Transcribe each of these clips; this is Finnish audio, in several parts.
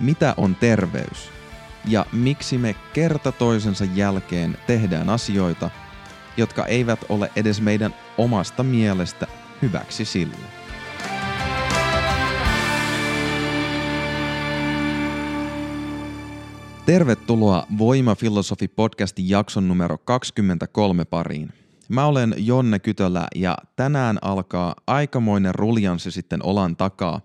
mitä on terveys ja miksi me kerta toisensa jälkeen tehdään asioita, jotka eivät ole edes meidän omasta mielestä hyväksi sille. Tervetuloa Voimafilosofi podcastin jakson numero 23 pariin. Mä olen Jonne Kytölä ja tänään alkaa aikamoinen ruljanssi sitten olan takaa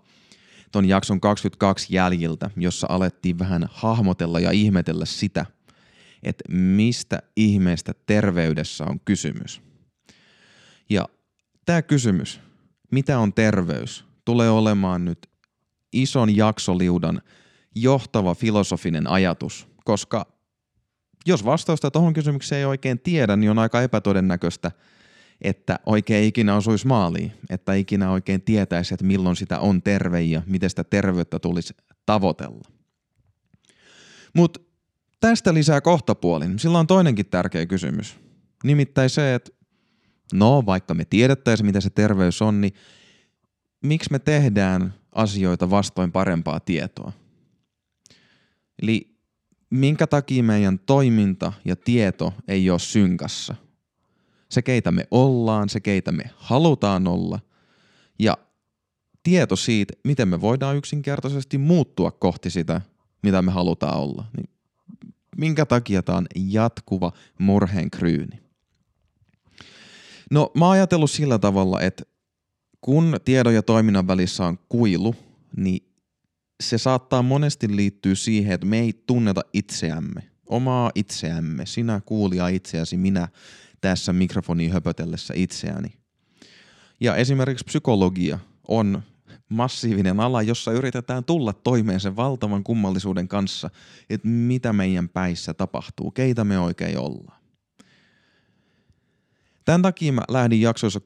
ton jakson 22 jäljiltä, jossa alettiin vähän hahmotella ja ihmetellä sitä, että mistä ihmeestä terveydessä on kysymys. Ja tämä kysymys, mitä on terveys, tulee olemaan nyt ison jaksoliudan johtava filosofinen ajatus, koska jos vastausta tuohon kysymykseen ei oikein tiedä, niin on aika epätodennäköistä, että oikein ikinä osuisi maaliin, että ikinä oikein tietäisi, että milloin sitä on terve ja miten sitä terveyttä tulisi tavoitella. Mutta tästä lisää kohtapuolin. Sillä on toinenkin tärkeä kysymys. Nimittäin se, että no vaikka me tiedettäisiin, mitä se terveys on, niin miksi me tehdään asioita vastoin parempaa tietoa? Eli minkä takia meidän toiminta ja tieto ei ole synkassa. Se, keitä me ollaan, se, keitä me halutaan olla ja tieto siitä, miten me voidaan yksinkertaisesti muuttua kohti sitä, mitä me halutaan olla. Niin minkä takia tämä on jatkuva murheen kryyni? No mä oon ajatellut sillä tavalla, että kun tiedon ja toiminnan välissä on kuilu, niin se saattaa monesti liittyä siihen, että me ei tunneta itseämme, omaa itseämme, sinä kuulija itseäsi, minä tässä mikrofoniin höpötellessä itseäni. Ja esimerkiksi psykologia on massiivinen ala, jossa yritetään tulla toimeen sen valtavan kummallisuuden kanssa, että mitä meidän päissä tapahtuu, keitä me oikein ollaan. Tämän takia mä lähdin jaksoissa 16-21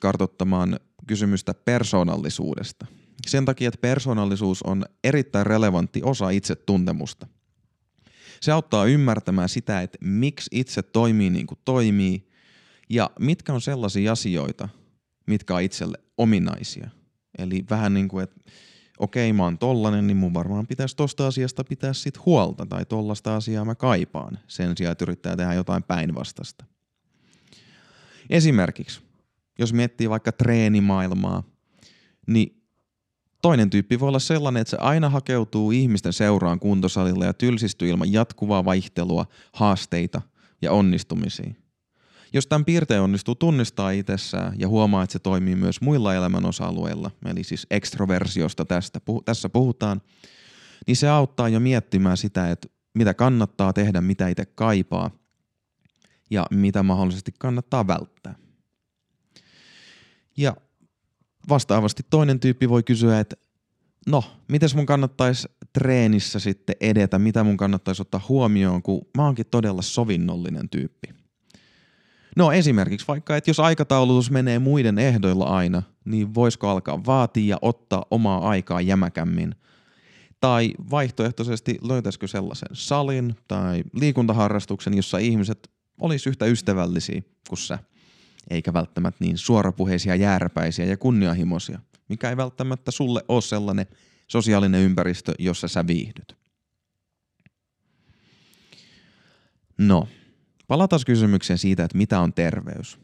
kartottamaan kysymystä persoonallisuudesta – sen takia, että persoonallisuus on erittäin relevantti osa itsetuntemusta. Se auttaa ymmärtämään sitä, että miksi itse toimii niin kuin toimii ja mitkä on sellaisia asioita, mitkä on itselle ominaisia. Eli vähän niin kuin, että okei mä oon tollanen, niin mun varmaan pitäisi tosta asiasta pitää sit huolta tai tollasta asiaa mä kaipaan sen sijaan, että yrittää tehdä jotain päinvastasta. Esimerkiksi, jos miettii vaikka treenimaailmaa, niin Toinen tyyppi voi olla sellainen, että se aina hakeutuu ihmisten seuraan kuntosalilla ja tylsistyy ilman jatkuvaa vaihtelua, haasteita ja onnistumisia. Jos tämän piirteen onnistuu tunnistaa itsessään ja huomaa, että se toimii myös muilla elämän osa-alueilla, eli siis ekstroversiosta tästä, tässä puhutaan, niin se auttaa jo miettimään sitä, että mitä kannattaa tehdä, mitä itse kaipaa ja mitä mahdollisesti kannattaa välttää. Ja vastaavasti toinen tyyppi voi kysyä, että no, miten mun kannattaisi treenissä sitten edetä, mitä mun kannattaisi ottaa huomioon, kun mä oonkin todella sovinnollinen tyyppi. No esimerkiksi vaikka, että jos aikataulutus menee muiden ehdoilla aina, niin voisiko alkaa vaatia ja ottaa omaa aikaa jämäkämmin? Tai vaihtoehtoisesti löytäisikö sellaisen salin tai liikuntaharrastuksen, jossa ihmiset olisi yhtä ystävällisiä kuin sä – eikä välttämättä niin suorapuheisia, jääräpäisiä ja kunnianhimoisia, mikä ei välttämättä sulle ole sellainen sosiaalinen ympäristö, jossa sä viihdyt. No, palataan kysymykseen siitä, että mitä on terveys.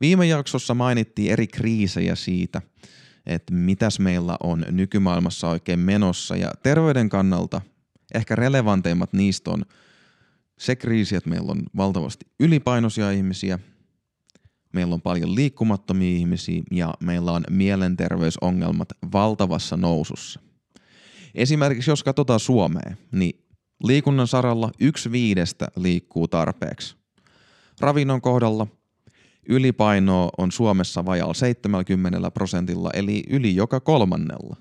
Viime jaksossa mainittiin eri kriisejä siitä, että mitäs meillä on nykymaailmassa oikein menossa ja terveyden kannalta ehkä relevanteimmat niistä on se kriisi, että meillä on valtavasti ylipainoisia ihmisiä meillä on paljon liikkumattomia ihmisiä ja meillä on mielenterveysongelmat valtavassa nousussa. Esimerkiksi jos katsotaan Suomea, niin liikunnan saralla yksi viidestä liikkuu tarpeeksi. Ravinnon kohdalla ylipainoa on Suomessa vajalla 70 prosentilla, eli yli joka kolmannella.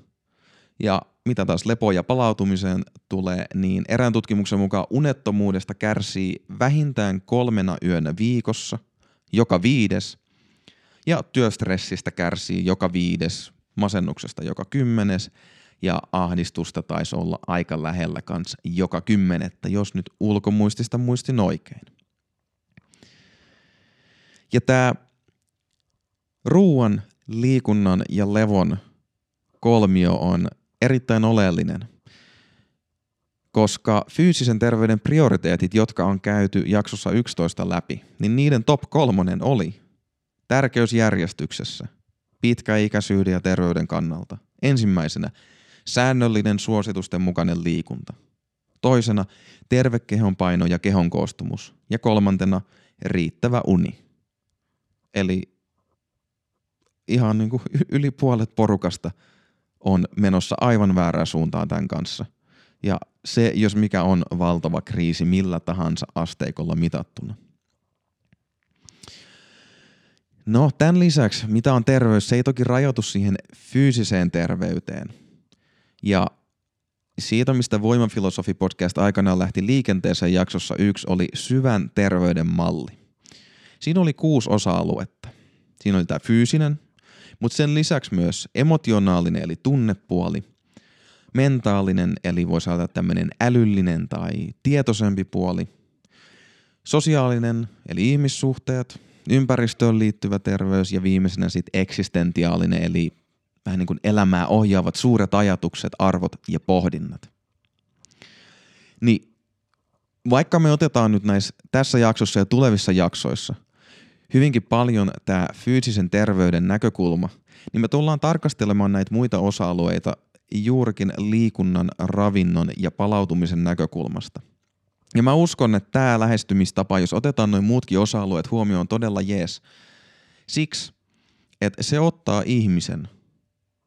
Ja mitä taas lepo- ja palautumiseen tulee, niin erään tutkimuksen mukaan unettomuudesta kärsii vähintään kolmena yönä viikossa – joka viides, ja työstressistä kärsii joka viides, masennuksesta joka kymmenes, ja ahdistusta taisi olla aika lähellä kans joka kymmenettä, jos nyt ulkomuistista muistin oikein. Ja tämä ruuan, liikunnan ja levon kolmio on erittäin oleellinen, koska fyysisen terveyden prioriteetit, jotka on käyty jaksossa 11 läpi, niin niiden top kolmonen oli tärkeysjärjestyksessä pitkäikäisyyden ja terveyden kannalta. Ensimmäisenä säännöllinen suositusten mukainen liikunta. Toisena terve kehon paino ja kehon koostumus. Ja kolmantena riittävä uni. Eli ihan niin kuin yli puolet porukasta on menossa aivan väärää suuntaan tämän kanssa. Ja se, jos mikä on valtava kriisi millä tahansa asteikolla mitattuna. No, tämän lisäksi, mitä on terveys, se ei toki rajoitu siihen fyysiseen terveyteen. Ja siitä, mistä Voimafilosofi-podcast aikanaan lähti liikenteeseen jaksossa yksi, oli syvän terveyden malli. Siinä oli kuusi osa-aluetta. Siinä oli tämä fyysinen, mutta sen lisäksi myös emotionaalinen eli tunnepuoli, mentaalinen eli voisi sanoa tämmöinen älyllinen tai tietoisempi puoli, sosiaalinen eli ihmissuhteet, ympäristöön liittyvä terveys ja viimeisenä sitten eksistentiaalinen eli vähän niin kuin elämää ohjaavat suuret ajatukset, arvot ja pohdinnat. Niin vaikka me otetaan nyt näissä, tässä jaksossa ja tulevissa jaksoissa hyvinkin paljon tämä fyysisen terveyden näkökulma, niin me tullaan tarkastelemaan näitä muita osa-alueita juurikin liikunnan, ravinnon ja palautumisen näkökulmasta. Ja mä uskon, että tämä lähestymistapa, jos otetaan noin muutkin osa-alueet huomioon, on todella jees. Siksi, että se ottaa ihmisen,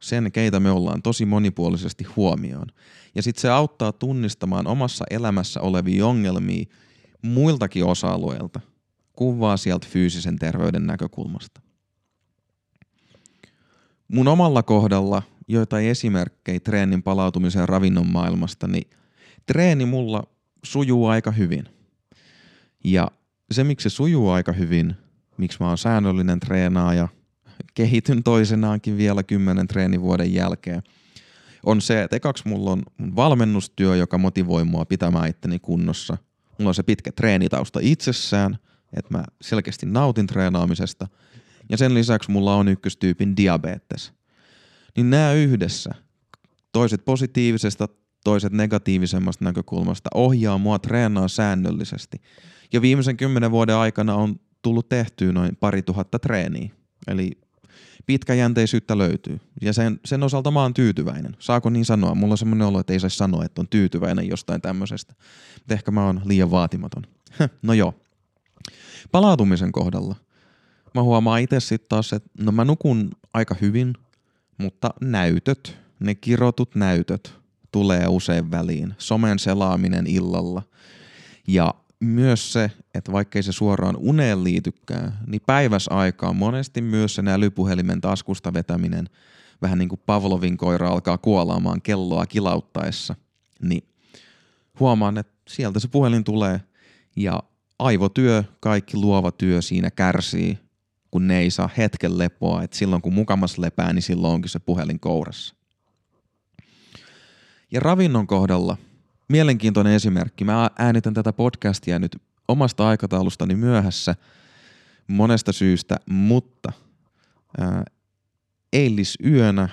sen keitä me ollaan, tosi monipuolisesti huomioon. Ja sitten se auttaa tunnistamaan omassa elämässä olevia ongelmia muiltakin osa-alueilta, kuvaa sieltä fyysisen terveyden näkökulmasta. Mun omalla kohdalla joitain esimerkkejä treenin palautumisen ravinnon maailmasta, niin treeni mulla sujuu aika hyvin. Ja se, miksi se sujuu aika hyvin, miksi mä oon säännöllinen treenaaja, kehityn toisenaankin vielä kymmenen treenivuoden jälkeen, on se, että ekaksi mulla on valmennustyö, joka motivoi mua pitämään itteni kunnossa. Mulla on se pitkä treenitausta itsessään, että mä selkeästi nautin treenaamisesta. Ja sen lisäksi mulla on ykköstyypin diabetes. Niin nämä yhdessä, toiset positiivisesta, toiset negatiivisemmasta näkökulmasta, ohjaa mua treenaa säännöllisesti. Ja viimeisen kymmenen vuoden aikana on tullut tehtyä noin pari tuhatta treeniä. Eli pitkäjänteisyyttä löytyy. Ja sen, sen osalta mä oon tyytyväinen. Saako niin sanoa? Mulla on semmoinen olo, että ei saisi sanoa, että on tyytyväinen jostain tämmöisestä. Mutta ehkä mä oon liian vaatimaton. no joo. Palautumisen kohdalla. Mä huomaan itse sitten taas, että no mä nukun aika hyvin, mutta näytöt, ne kirotut näytöt, tulee usein väliin. Somen selaaminen illalla. Ja myös se, että vaikkei se suoraan uneen liitykään, niin päiväsaikaan monesti myös sen älypuhelimen taskusta vetäminen, vähän niin kuin Pavlovin koira alkaa kuolaamaan kelloa kilauttaessa, niin huomaan, että sieltä se puhelin tulee ja aivotyö, kaikki luova työ siinä kärsii, kun ne ei saa hetken lepoa, että silloin kun mukamas lepää, niin silloin onkin se puhelin kourassa. Ja ravinnon kohdalla mielenkiintoinen esimerkki. Mä äänitän tätä podcastia nyt omasta aikataulustani myöhässä monesta syystä, mutta eilisyönä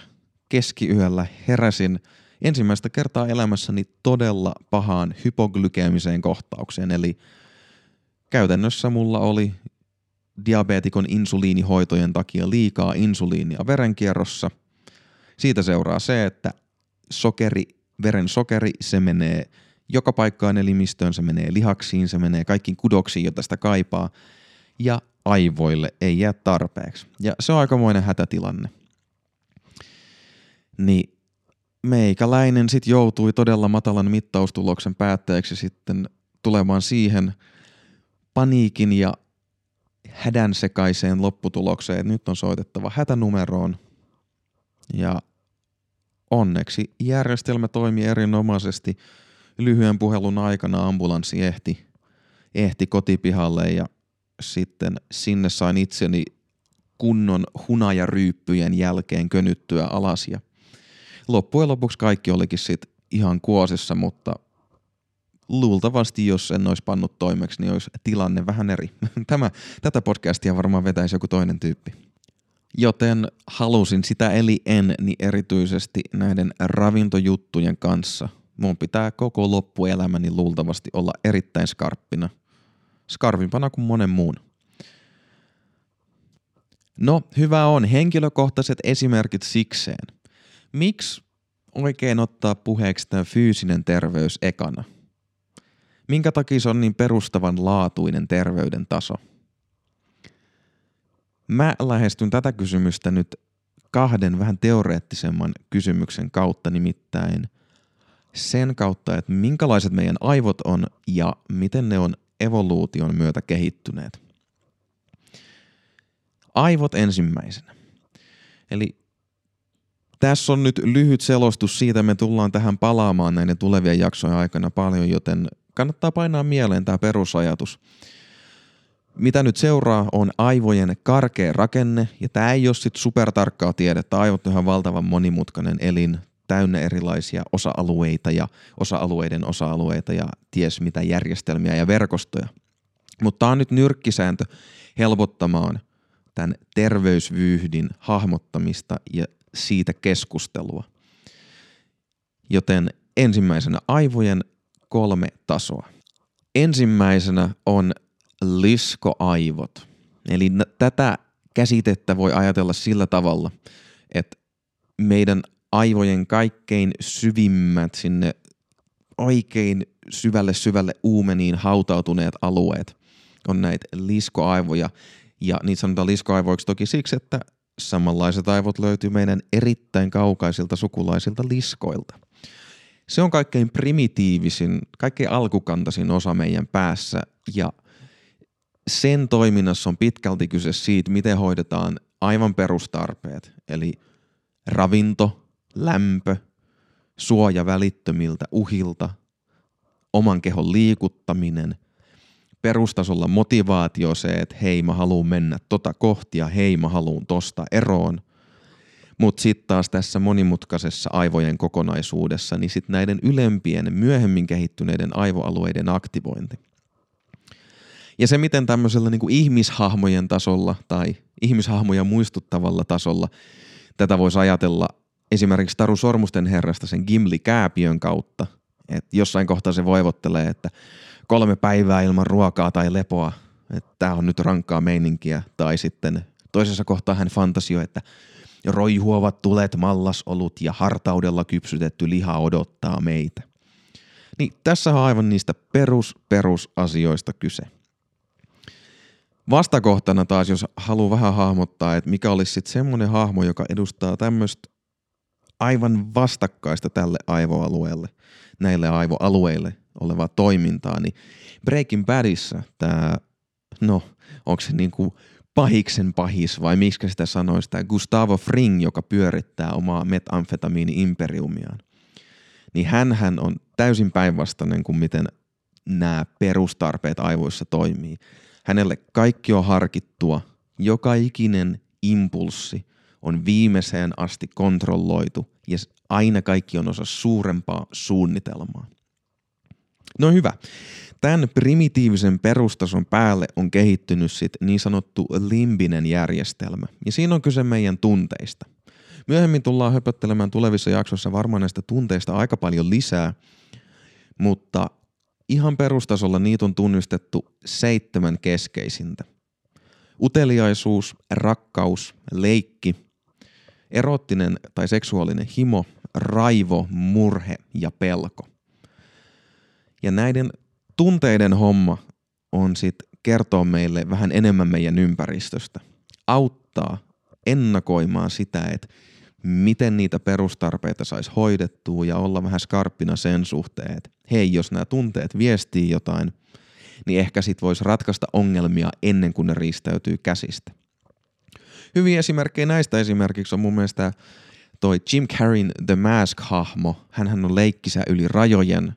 keskiyöllä heräsin ensimmäistä kertaa elämässäni todella pahaan hypoglykeemiseen kohtaukseen. Eli käytännössä mulla oli diabeetikon insuliinihoitojen takia liikaa insuliinia verenkierrossa. Siitä seuraa se, että sokeri, veren sokeri, se menee joka paikkaan elimistöön, se menee lihaksiin, se menee kaikkiin kudoksiin, joita sitä kaipaa, ja aivoille ei jää tarpeeksi. Ja se on aikamoinen hätätilanne. Niin meikäläinen sitten joutui todella matalan mittaustuloksen päätteeksi sitten tulemaan siihen paniikin ja hädän sekaiseen lopputulokseen, että nyt on soitettava hätänumeroon. Ja onneksi järjestelmä toimi erinomaisesti. Lyhyen puhelun aikana ambulanssi ehti, ehti kotipihalle ja sitten sinne sain itseni kunnon hunajaryyppyjen jälkeen könyttyä alas ja loppujen lopuksi kaikki olikin sitten ihan kuosissa, mutta luultavasti, jos en olisi pannut toimeksi, niin olisi tilanne vähän eri. Tämä, tätä podcastia varmaan vetäisi joku toinen tyyppi. Joten halusin sitä eli en, niin erityisesti näiden ravintojuttujen kanssa mun pitää koko loppuelämäni luultavasti olla erittäin skarppina. Skarvimpana kuin monen muun. No, hyvä on. Henkilökohtaiset esimerkit sikseen. Miksi oikein ottaa puheeksi tämä fyysinen terveys ekana? Minkä takia se on niin perustavan laatuinen terveyden taso? Mä lähestyn tätä kysymystä nyt kahden vähän teoreettisemman kysymyksen kautta, nimittäin sen kautta, että minkälaiset meidän aivot on ja miten ne on evoluution myötä kehittyneet. Aivot ensimmäisenä. Eli tässä on nyt lyhyt selostus siitä, me tullaan tähän palaamaan näiden tulevien jaksojen aikana paljon, joten kannattaa painaa mieleen tämä perusajatus. Mitä nyt seuraa on aivojen karkea rakenne, ja tämä ei ole sitten supertarkkaa tiedettä. Aivot on ihan valtavan monimutkainen elin, täynnä erilaisia osa-alueita ja osa-alueiden osa-alueita ja ties mitä järjestelmiä ja verkostoja. Mutta tämä on nyt nyrkkisääntö helpottamaan tämän terveysvyyhdin hahmottamista ja siitä keskustelua. Joten ensimmäisenä aivojen kolme tasoa. Ensimmäisenä on liskoaivot. Eli tätä käsitettä voi ajatella sillä tavalla, että meidän aivojen kaikkein syvimmät sinne oikein syvälle syvälle uumeniin hautautuneet alueet on näitä liskoaivoja. Ja niitä sanotaan liskoaivoiksi toki siksi, että samanlaiset aivot löytyy meidän erittäin kaukaisilta sukulaisilta liskoilta. Se on kaikkein primitiivisin, kaikkein alkukantaisin osa meidän päässä ja sen toiminnassa on pitkälti kyse siitä, miten hoidetaan aivan perustarpeet, eli ravinto, lämpö, suoja välittömiltä uhilta, oman kehon liikuttaminen, perustasolla motivaatio se, että hei mä haluan mennä tota kohtia, hei mä haluan tosta eroon. Mutta sitten taas tässä monimutkaisessa aivojen kokonaisuudessa, niin sitten näiden ylempien, myöhemmin kehittyneiden aivoalueiden aktivointi. Ja se, miten tämmöisellä niin kuin ihmishahmojen tasolla tai ihmishahmoja muistuttavalla tasolla tätä voisi ajatella esimerkiksi Taru Sormusten herrasta sen Gimli-kääpiön kautta. Että jossain kohtaa se voivottelee, että kolme päivää ilman ruokaa tai lepoa, että tämä on nyt rankkaa meininkiä. Tai sitten toisessa kohtaa hän fantasioi, että roihuovat tulet, mallasolut ja hartaudella kypsytetty liha odottaa meitä. Niin tässä on aivan niistä perus perusasioista kyse. Vastakohtana taas, jos haluaa vähän hahmottaa, että mikä olisi sitten semmoinen hahmo, joka edustaa tämmöistä aivan vastakkaista tälle aivoalueelle, näille aivoalueille olevaa toimintaa, niin Breaking Badissa tämä, no, onko se niinku pahiksen pahis vai miksi sitä sanoisi, tämä Gustavo Fring, joka pyörittää omaa metamfetamiini-imperiumiaan, niin hän on täysin päinvastainen kuin miten nämä perustarpeet aivoissa toimii. Hänelle kaikki on harkittua, joka ikinen impulssi on viimeiseen asti kontrolloitu ja aina kaikki on osa suurempaa suunnitelmaa. No hyvä. Tämän primitiivisen perustason päälle on kehittynyt sit niin sanottu limbinen järjestelmä. Ja siinä on kyse meidän tunteista. Myöhemmin tullaan höpöttelemään tulevissa jaksoissa varmaan näistä tunteista aika paljon lisää, mutta ihan perustasolla niitä on tunnistettu seitsemän keskeisintä. Uteliaisuus, rakkaus, leikki, erottinen tai seksuaalinen himo, raivo, murhe ja pelko. Ja näiden tunteiden homma on sitten kertoa meille vähän enemmän meidän ympäristöstä. Auttaa ennakoimaan sitä, että miten niitä perustarpeita saisi hoidettua ja olla vähän skarppina sen suhteen, että hei, jos nämä tunteet viestii jotain, niin ehkä sit voisi ratkaista ongelmia ennen kuin ne riistäytyy käsistä. Hyviä esimerkkejä näistä esimerkiksi on mun mielestä toi Jim Carreyn The Mask-hahmo. Hänhän on leikkisä yli rajojen.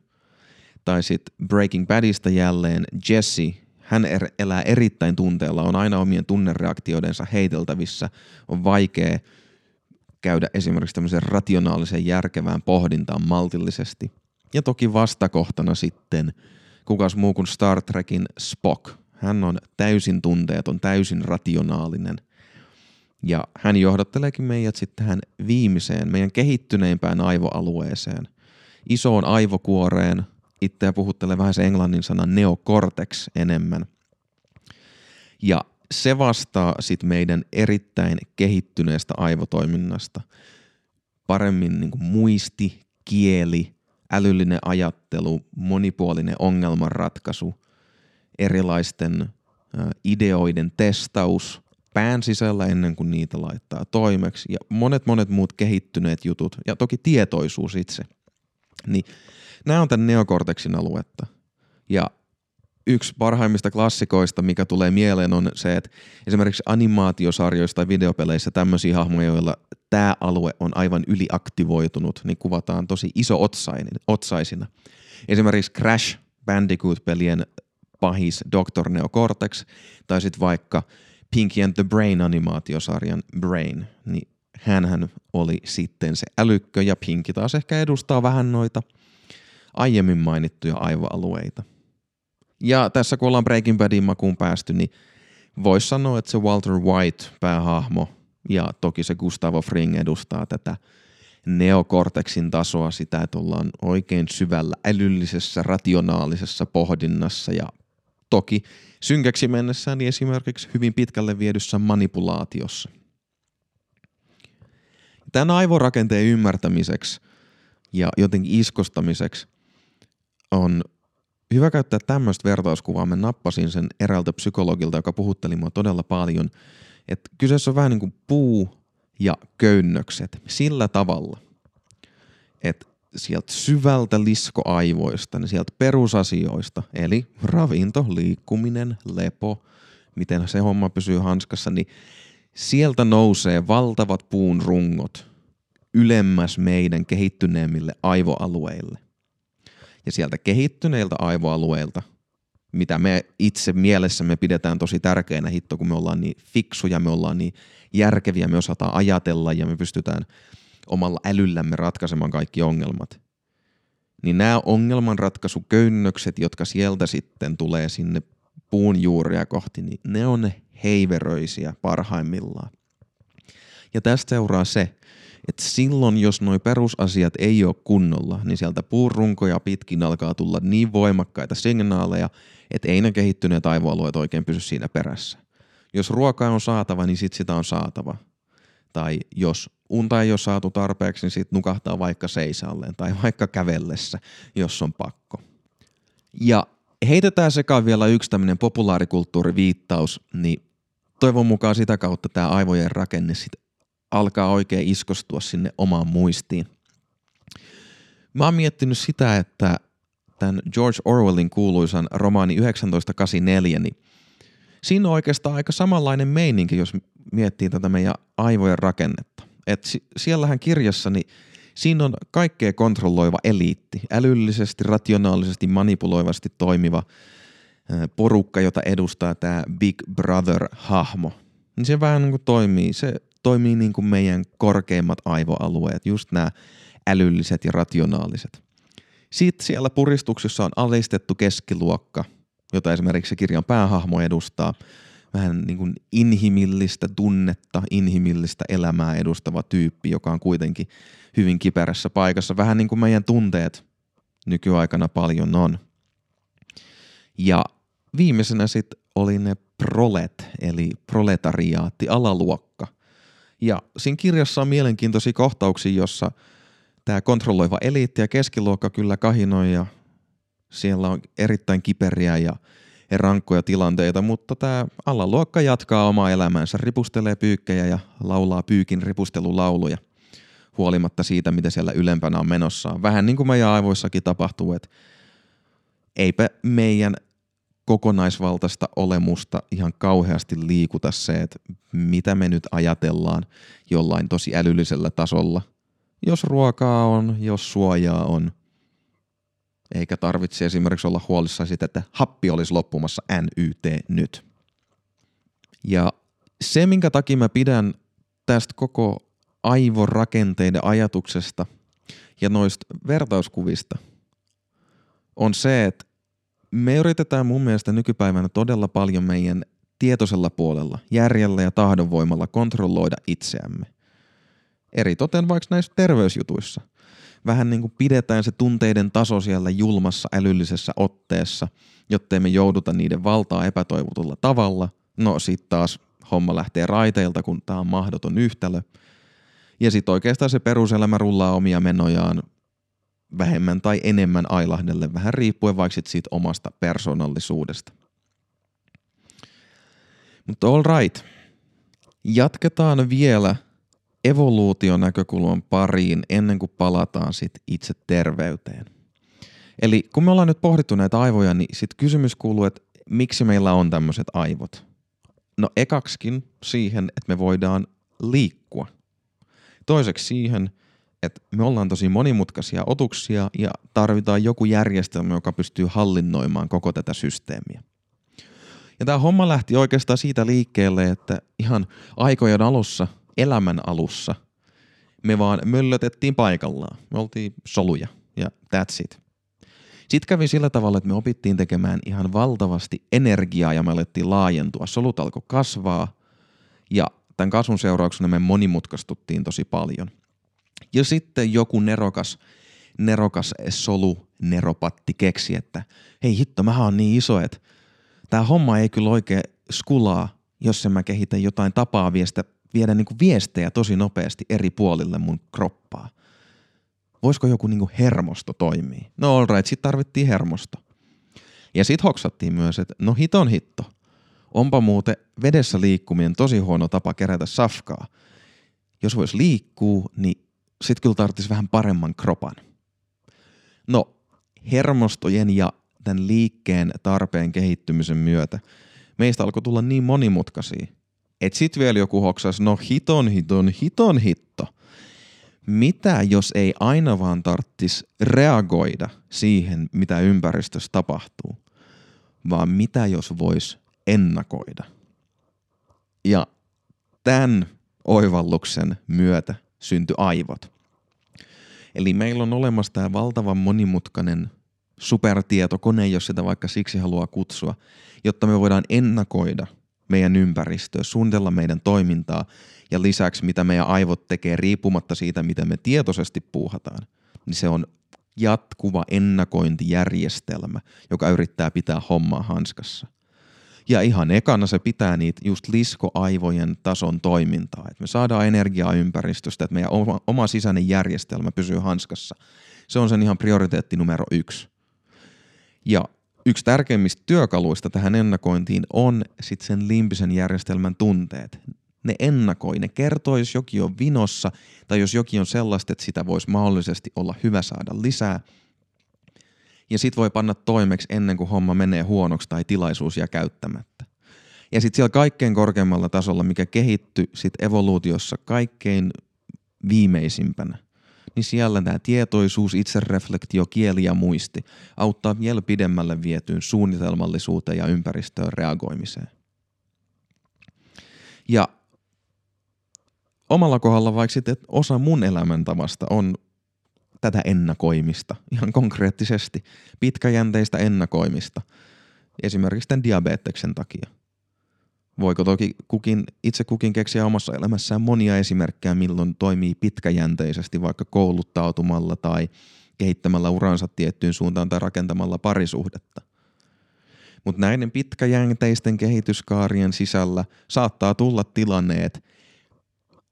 Tai sitten Breaking Badista jälleen Jesse. Hän er, elää erittäin tunteella, on aina omien tunnereaktioidensa heiteltävissä. On vaikea käydä esimerkiksi tämmöisen rationaalisen järkevään pohdintaan maltillisesti. Ja toki vastakohtana sitten kukas muu kuin Star Trekin Spock. Hän on täysin tunteeton, täysin rationaalinen. Ja hän johdatteleekin meidät sitten tähän viimeiseen, meidän kehittyneimpään aivoalueeseen, isoon aivokuoreen, itseä puhuttelee vähän se englannin sana neocortex enemmän. Ja se vastaa sitten meidän erittäin kehittyneestä aivotoiminnasta. Paremmin niin kuin muisti, kieli, älyllinen ajattelu, monipuolinen ongelmanratkaisu, erilaisten ideoiden testaus pään sisällä ennen kuin niitä laittaa toimeksi ja monet monet muut kehittyneet jutut ja toki tietoisuus itse. Niin nämä on tämän neokorteksin aluetta. Ja yksi parhaimmista klassikoista, mikä tulee mieleen, on se, että esimerkiksi animaatiosarjoissa tai videopeleissä tämmöisiä hahmoja, joilla tämä alue on aivan yliaktivoitunut, niin kuvataan tosi iso otsaisina. Esimerkiksi Crash Bandicoot-pelien pahis Dr. Neocortex, tai sitten vaikka Pinky and the Brain animaatiosarjan Brain, niin hän oli sitten se älykkö ja Pinky taas ehkä edustaa vähän noita aiemmin mainittuja aivoalueita. Ja tässä kun ollaan Breaking Badin makuun päästy, niin voisi sanoa, että se Walter White päähahmo ja toki se Gustavo Fring edustaa tätä neokorteksin tasoa, sitä, että ollaan oikein syvällä älyllisessä, rationaalisessa pohdinnassa ja toki synkäksi mennessään niin esimerkiksi hyvin pitkälle viedyssä manipulaatiossa. Tämän aivorakenteen ymmärtämiseksi ja jotenkin iskostamiseksi on hyvä käyttää tämmöistä vertauskuvaa. Mä nappasin sen eräältä psykologilta, joka puhutteli mua todella paljon. Että kyseessä on vähän niin kuin puu ja köynnökset sillä tavalla, että sieltä syvältä liskoaivoista, niin sieltä perusasioista, eli ravinto, liikkuminen, lepo, miten se homma pysyy hanskassa, niin sieltä nousee valtavat puun rungot ylemmäs meidän kehittyneemmille aivoalueille – ja sieltä kehittyneiltä aivoalueilta, mitä me itse mielessämme pidetään tosi tärkeänä hitto, kun me ollaan niin fiksuja, me ollaan niin järkeviä, me osataan ajatella ja me pystytään omalla älyllämme ratkaisemaan kaikki ongelmat. Niin nämä ongelmanratkaisuköynnökset, jotka sieltä sitten tulee sinne puun juuria kohti, niin ne on heiveröisiä parhaimmillaan. Ja tästä seuraa se, että silloin, jos nuo perusasiat ei ole kunnolla, niin sieltä puurunkoja pitkin alkaa tulla niin voimakkaita signaaleja, että ei ne kehittyneet aivoalueet oikein pysy siinä perässä. Jos ruokaa on saatava, niin sit sitä on saatava. Tai jos unta ei ole saatu tarpeeksi, niin sit nukahtaa vaikka seisalleen tai vaikka kävellessä, jos on pakko. Ja heitetään sekaan vielä yksi tämmöinen populaarikulttuuriviittaus, niin toivon mukaan sitä kautta tämä aivojen rakenne sit alkaa oikein iskostua sinne omaan muistiin. Mä oon miettinyt sitä, että tämän George Orwellin kuuluisan romaani 1984, niin siinä on oikeastaan aika samanlainen meininki, jos miettii tätä meidän aivojen rakennetta. Et siellähän kirjassa, niin siinä on kaikkea kontrolloiva eliitti, älyllisesti, rationaalisesti, manipuloivasti toimiva porukka, jota edustaa tämä Big Brother-hahmo. Niin se vähän niin kuin toimii, se toimii niin kuin meidän korkeimmat aivoalueet, just nämä älylliset ja rationaaliset. Sitten siellä puristuksessa on alistettu keskiluokka, jota esimerkiksi kirjan päähahmo edustaa, vähän niin kuin inhimillistä tunnetta, inhimillistä elämää edustava tyyppi, joka on kuitenkin hyvin kiperässä paikassa, vähän niin kuin meidän tunteet nykyaikana paljon on. Ja viimeisenä sitten oli ne prolet, eli proletariaatti, alaluokka – ja siinä kirjassa on mielenkiintoisia kohtauksia, jossa tämä kontrolloiva eliitti ja keskiluokka kyllä kahinoi ja siellä on erittäin kiperiä ja rankkoja tilanteita, mutta tämä alaluokka jatkaa omaa elämäänsä, ripustelee pyykkejä ja laulaa pyykin ripustelulauluja huolimatta siitä, mitä siellä ylempänä on menossa. Vähän niin kuin meidän aivoissakin tapahtuu, että eipä meidän kokonaisvaltaista olemusta ihan kauheasti liikuta se, että mitä me nyt ajatellaan jollain tosi älyllisellä tasolla. Jos ruokaa on, jos suojaa on, eikä tarvitse esimerkiksi olla huolissaan siitä, että happi olisi loppumassa NYT nyt. Ja se, minkä takia mä pidän tästä koko aivorakenteiden ajatuksesta ja noista vertauskuvista, on se, että me yritetään mun mielestä nykypäivänä todella paljon meidän tietoisella puolella, järjellä ja tahdonvoimalla kontrolloida itseämme. Eri toten vaikka näissä terveysjutuissa. Vähän niin kuin pidetään se tunteiden taso siellä julmassa älyllisessä otteessa, jottei me jouduta niiden valtaa epätoivotulla tavalla. No sit taas homma lähtee raiteilta, kun tämä on mahdoton yhtälö. Ja sitten oikeastaan se peruselämä rullaa omia menojaan vähemmän tai enemmän ailahdelle, vähän riippuen vaikka siitä omasta persoonallisuudesta. Mutta all right. Jatketaan vielä evoluution näkökulman pariin ennen kuin palataan sit itse terveyteen. Eli kun me ollaan nyt pohdittu näitä aivoja, niin sitten kysymys kuuluu, että miksi meillä on tämmöiset aivot? No ekaksikin siihen, että me voidaan liikkua. Toiseksi siihen, että me ollaan tosi monimutkaisia otuksia ja tarvitaan joku järjestelmä, joka pystyy hallinnoimaan koko tätä systeemiä. Ja tämä homma lähti oikeastaan siitä liikkeelle, että ihan aikojen alussa, elämän alussa, me vaan möllötettiin paikallaan. Me oltiin soluja ja that's it. Sitten kävi sillä tavalla, että me opittiin tekemään ihan valtavasti energiaa ja me alettiin laajentua. Solut alkoi kasvaa ja tämän kasvun seurauksena me monimutkaistuttiin tosi paljon. Ja sitten joku nerokas, nerokas solu, neropatti keksi, että hei hitto, mä oon niin iso, että tämä homma ei kyllä oikein skulaa, jos en mä kehitän jotain tapaa viestä, viedä niinku viestejä tosi nopeasti eri puolille mun kroppaa. Voisiko joku niinku hermosto toimii? No all right, sit tarvittiin hermosto. Ja sit hoksattiin myös, että no hiton hitto. Onpa muuten vedessä liikkuminen tosi huono tapa kerätä safkaa. Jos vois liikkuu, niin sit kyllä tarvitsisi vähän paremman kropan. No, hermostojen ja tämän liikkeen tarpeen kehittymisen myötä meistä alkoi tulla niin monimutkaisia, että sit vielä joku hoksas, no hiton hiton hiton hitto. Mitä jos ei aina vaan tarttis reagoida siihen, mitä ympäristössä tapahtuu, vaan mitä jos vois ennakoida. Ja tämän oivalluksen myötä syntyi aivot. Eli meillä on olemassa tämä valtavan monimutkainen supertietokone, jos sitä vaikka siksi haluaa kutsua, jotta me voidaan ennakoida meidän ympäristöä, suunnitella meidän toimintaa ja lisäksi mitä meidän aivot tekee riippumatta siitä, mitä me tietoisesti puuhataan, niin se on jatkuva ennakointijärjestelmä, joka yrittää pitää hommaa hanskassa. Ja ihan ekana se pitää niitä just liskoaivojen tason toimintaa, että me saadaan energiaa ympäristöstä, että meidän oma, oma sisäinen järjestelmä pysyy hanskassa. Se on sen ihan prioriteetti numero yksi. Ja yksi tärkeimmistä työkaluista tähän ennakointiin on sitten sen limpisen järjestelmän tunteet. Ne ennakoi, ne kertoo, jos jokin on vinossa tai jos jokin on sellaista, että sitä voisi mahdollisesti olla hyvä saada lisää. Ja sit voi panna toimeksi ennen kuin homma menee huonoksi tai tilaisuus jää käyttämättä. Ja sitten siellä kaikkein korkeimmalla tasolla, mikä kehittyi sit evoluutiossa kaikkein viimeisimpänä – niin siellä tämä tietoisuus, itsereflektio, kieli ja muisti auttaa vielä pidemmälle vietyyn suunnitelmallisuuteen ja ympäristöön reagoimiseen. Ja omalla kohdalla vaikka sitten, että osa mun elämäntavasta on tätä ennakoimista, ihan konkreettisesti, pitkäjänteistä ennakoimista, esimerkiksi tämän diabeteksen takia – Voiko toki kukin, itse kukin keksiä omassa elämässään monia esimerkkejä, milloin toimii pitkäjänteisesti vaikka kouluttautumalla tai kehittämällä uransa tiettyyn suuntaan tai rakentamalla parisuhdetta. Mutta näiden pitkäjänteisten kehityskaarien sisällä saattaa tulla tilanne, että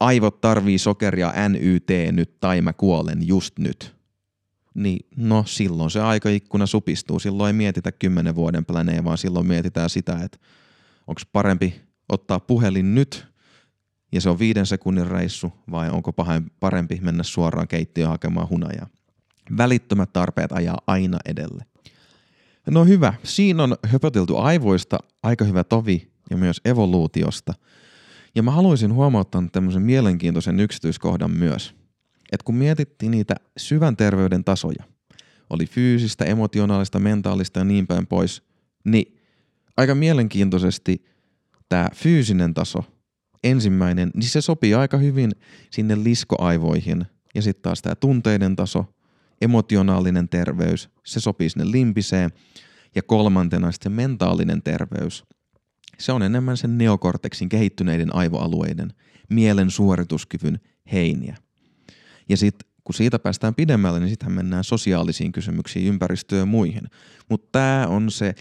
aivot tarvii sokeria NYT nyt tai mä kuolen just nyt. Niin no silloin se aikaikkuna supistuu. Silloin ei mietitä kymmenen vuoden planeja, vaan silloin mietitään sitä, että onko parempi ottaa puhelin nyt ja se on viiden sekunnin reissu vai onko parempi mennä suoraan keittiöön hakemaan hunajaa. Välittömät tarpeet ajaa aina edelle. No hyvä, siinä on höpötelty aivoista aika hyvä tovi ja myös evoluutiosta. Ja mä haluaisin huomauttaa tämmöisen mielenkiintoisen yksityiskohdan myös. Että kun mietittiin niitä syvän terveyden tasoja, oli fyysistä, emotionaalista, mentaalista ja niin päin pois, niin aika mielenkiintoisesti tämä fyysinen taso, ensimmäinen, niin se sopii aika hyvin sinne liskoaivoihin. Ja sitten taas tämä tunteiden taso, emotionaalinen terveys, se sopii sinne limpiseen. Ja kolmantena sitten mentaalinen terveys, Se on enemmän sen neokorteksin kehittyneiden aivoalueiden, mielen suorituskyvyn heiniä. Ja sitten kun siitä päästään pidemmälle, niin sitten mennään sosiaalisiin kysymyksiin, ympäristöön ja muihin. Mutta tämä on se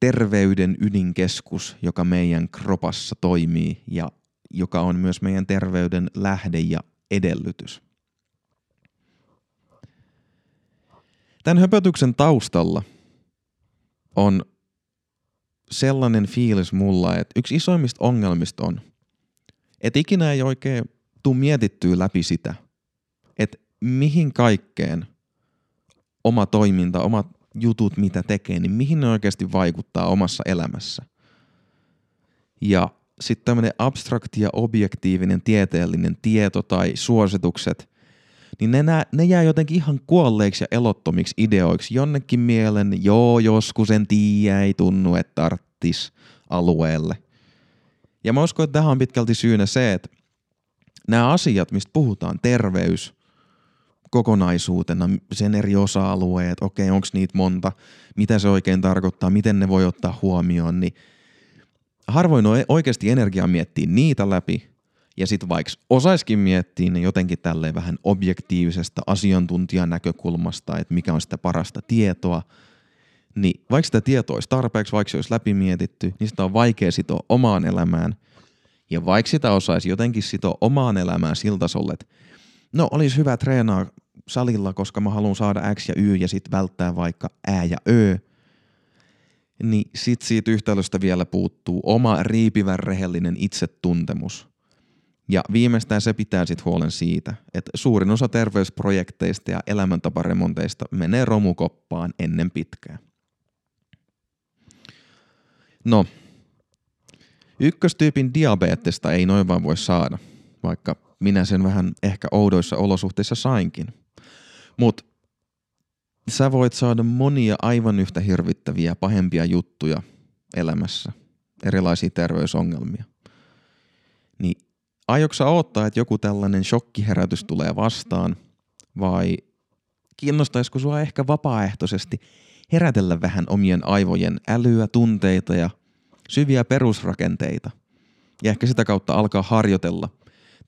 terveyden ydinkeskus, joka meidän kropassa toimii ja joka on myös meidän terveyden lähde ja edellytys. Tämän höpötyksen taustalla on sellainen fiilis mulla, että yksi isoimmista ongelmista on, että ikinä ei oikein tuu mietittyä läpi sitä, että mihin kaikkeen oma toiminta, omat jutut, mitä tekee, niin mihin ne oikeasti vaikuttaa omassa elämässä. Ja sitten tämmöinen abstrakti ja objektiivinen tieteellinen tieto tai suositukset, niin ne, nää, ne jää jotenkin ihan kuolleiksi ja elottomiksi ideoiksi jonnekin mielen, joo, joskus en tiedä, ei tunnu, että tarttis alueelle. Ja mä uskon, että tähän on pitkälti syynä se, että nämä asiat, mistä puhutaan, terveys, kokonaisuutena, sen eri osa-alueet, okei, onko niitä monta, mitä se oikein tarkoittaa, miten ne voi ottaa huomioon, niin harvoin on oikeasti energiaa miettiä niitä läpi, ja sitten vaikka osaiskin miettiä ne jotenkin tälleen vähän objektiivisesta asiantuntijan näkökulmasta, että mikä on sitä parasta tietoa, niin vaikka sitä tietoa olisi tarpeeksi, vaikka se olisi läpimietitty, niin sitä on vaikea sitoa omaan elämään. Ja vaikka sitä osaisi jotenkin sitoa omaan elämään siltä tasolle, että no olisi hyvä treenaa salilla, koska mä haluan saada X ja Y ja sitten välttää vaikka Ä ja Ö, niin sit siitä yhtälöstä vielä puuttuu oma riipivän rehellinen itsetuntemus. Ja viimeistään se pitää sitten huolen siitä, että suurin osa terveysprojekteista ja elämäntaparemonteista menee romukoppaan ennen pitkää. No, ykköstyypin diabetesta ei noin vaan voi saada, vaikka minä sen vähän ehkä oudoissa olosuhteissa sainkin. Mutta sä voit saada monia aivan yhtä hirvittäviä, pahempia juttuja elämässä, erilaisia terveysongelmia. Sä odottaa, että joku tällainen shokkiherätys tulee vastaan, vai kiinnostaisiko sua ehkä vapaaehtoisesti herätellä vähän omien aivojen älyä, tunteita ja syviä perusrakenteita, ja ehkä sitä kautta alkaa harjoitella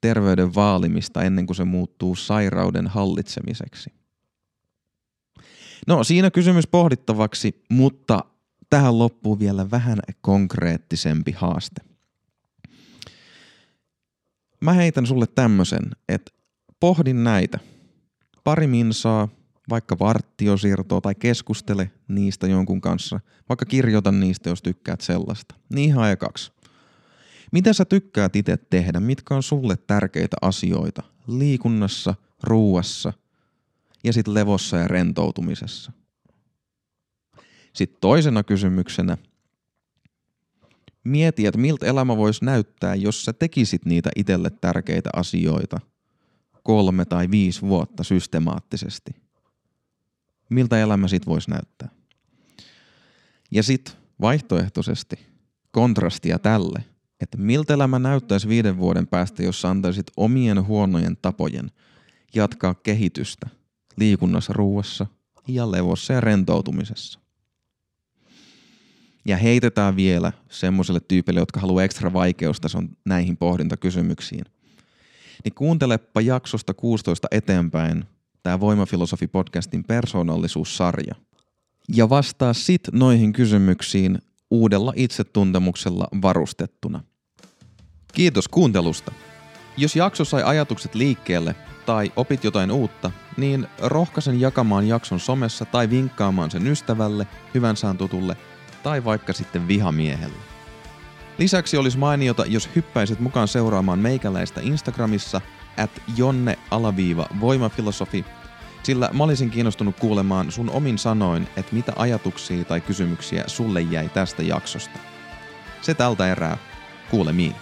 terveyden vaalimista ennen kuin se muuttuu sairauden hallitsemiseksi. No siinä kysymys pohdittavaksi, mutta tähän loppuu vielä vähän konkreettisempi haaste. Mä heitän sulle tämmösen, että pohdin näitä. Pari minsaa, vaikka varttiosiirtoa tai keskustele niistä jonkun kanssa, vaikka kirjoita niistä, jos tykkäät sellaista. Niin ihan ekaksi. Mitä sä tykkäät itse tehdä? Mitkä on sulle tärkeitä asioita liikunnassa, ruuassa ja sitten levossa ja rentoutumisessa? Sitten toisena kysymyksenä, mieti, että miltä elämä voisi näyttää, jos sä tekisit niitä itselle tärkeitä asioita kolme tai viisi vuotta systemaattisesti. Miltä elämä sit voisi näyttää? Ja sitten vaihtoehtoisesti kontrastia tälle – että miltä elämä näyttäisi viiden vuoden päästä, jos sä antaisit omien huonojen tapojen jatkaa kehitystä liikunnassa, ruuassa ja levossa ja rentoutumisessa. Ja heitetään vielä semmoiselle tyypille, jotka haluaa ekstra vaikeustason näihin pohdintakysymyksiin. Niin kuuntelepa jaksosta 16 eteenpäin tämä Voimafilosofi-podcastin persoonallisuussarja. Ja vastaa sit noihin kysymyksiin uudella itsetuntemuksella varustettuna. Kiitos kuuntelusta. Jos jakso sai ajatukset liikkeelle tai opit jotain uutta, niin rohkaisen jakamaan jakson somessa tai vinkkaamaan sen ystävälle, hyvän saan tutulle tai vaikka sitten vihamiehelle. Lisäksi olisi mainiota, jos hyppäisit mukaan seuraamaan meikäläistä Instagramissa at jonne-voimafilosofi, sillä mä olisin kiinnostunut kuulemaan sun omin sanoin, että mitä ajatuksia tai kysymyksiä sulle jäi tästä jaksosta. Se tältä erää. Kuulemiin.